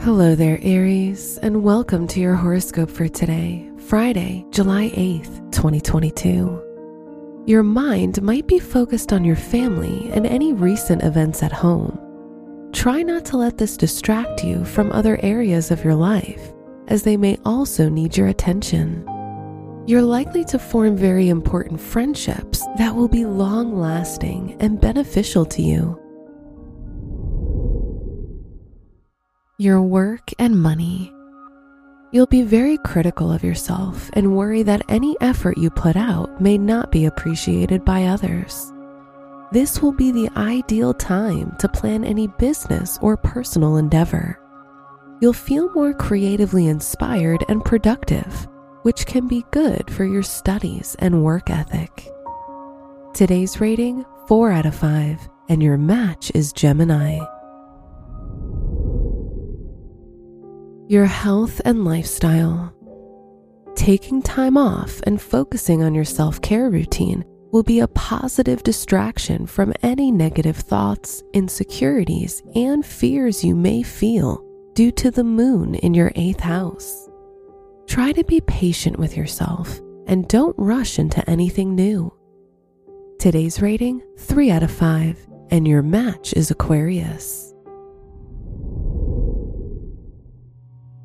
Hello there, Aries, and welcome to your horoscope for today, Friday, July 8th, 2022. Your mind might be focused on your family and any recent events at home. Try not to let this distract you from other areas of your life, as they may also need your attention. You're likely to form very important friendships that will be long lasting and beneficial to you. Your work and money. You'll be very critical of yourself and worry that any effort you put out may not be appreciated by others. This will be the ideal time to plan any business or personal endeavor. You'll feel more creatively inspired and productive, which can be good for your studies and work ethic. Today's rating 4 out of 5, and your match is Gemini. Your health and lifestyle. Taking time off and focusing on your self care routine will be a positive distraction from any negative thoughts, insecurities, and fears you may feel due to the moon in your eighth house. Try to be patient with yourself and don't rush into anything new. Today's rating 3 out of 5, and your match is Aquarius.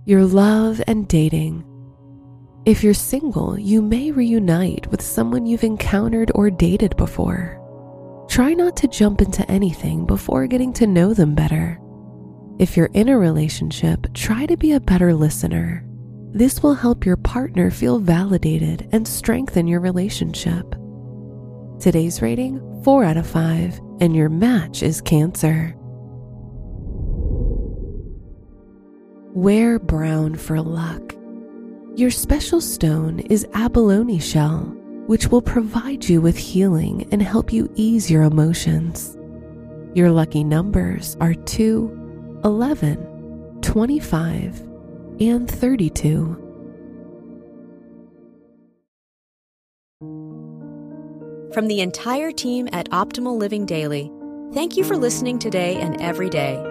Your love and dating. If you're single, you may reunite with someone you've encountered or dated before. Try not to jump into anything before getting to know them better. If you're in a relationship, try to be a better listener. This will help your partner feel validated and strengthen your relationship. Today's rating 4 out of 5, and your match is Cancer. Wear brown for luck. Your special stone is abalone shell, which will provide you with healing and help you ease your emotions. Your lucky numbers are 2, 11, 25, and 32. From the entire team at Optimal Living Daily, thank you for listening today and every day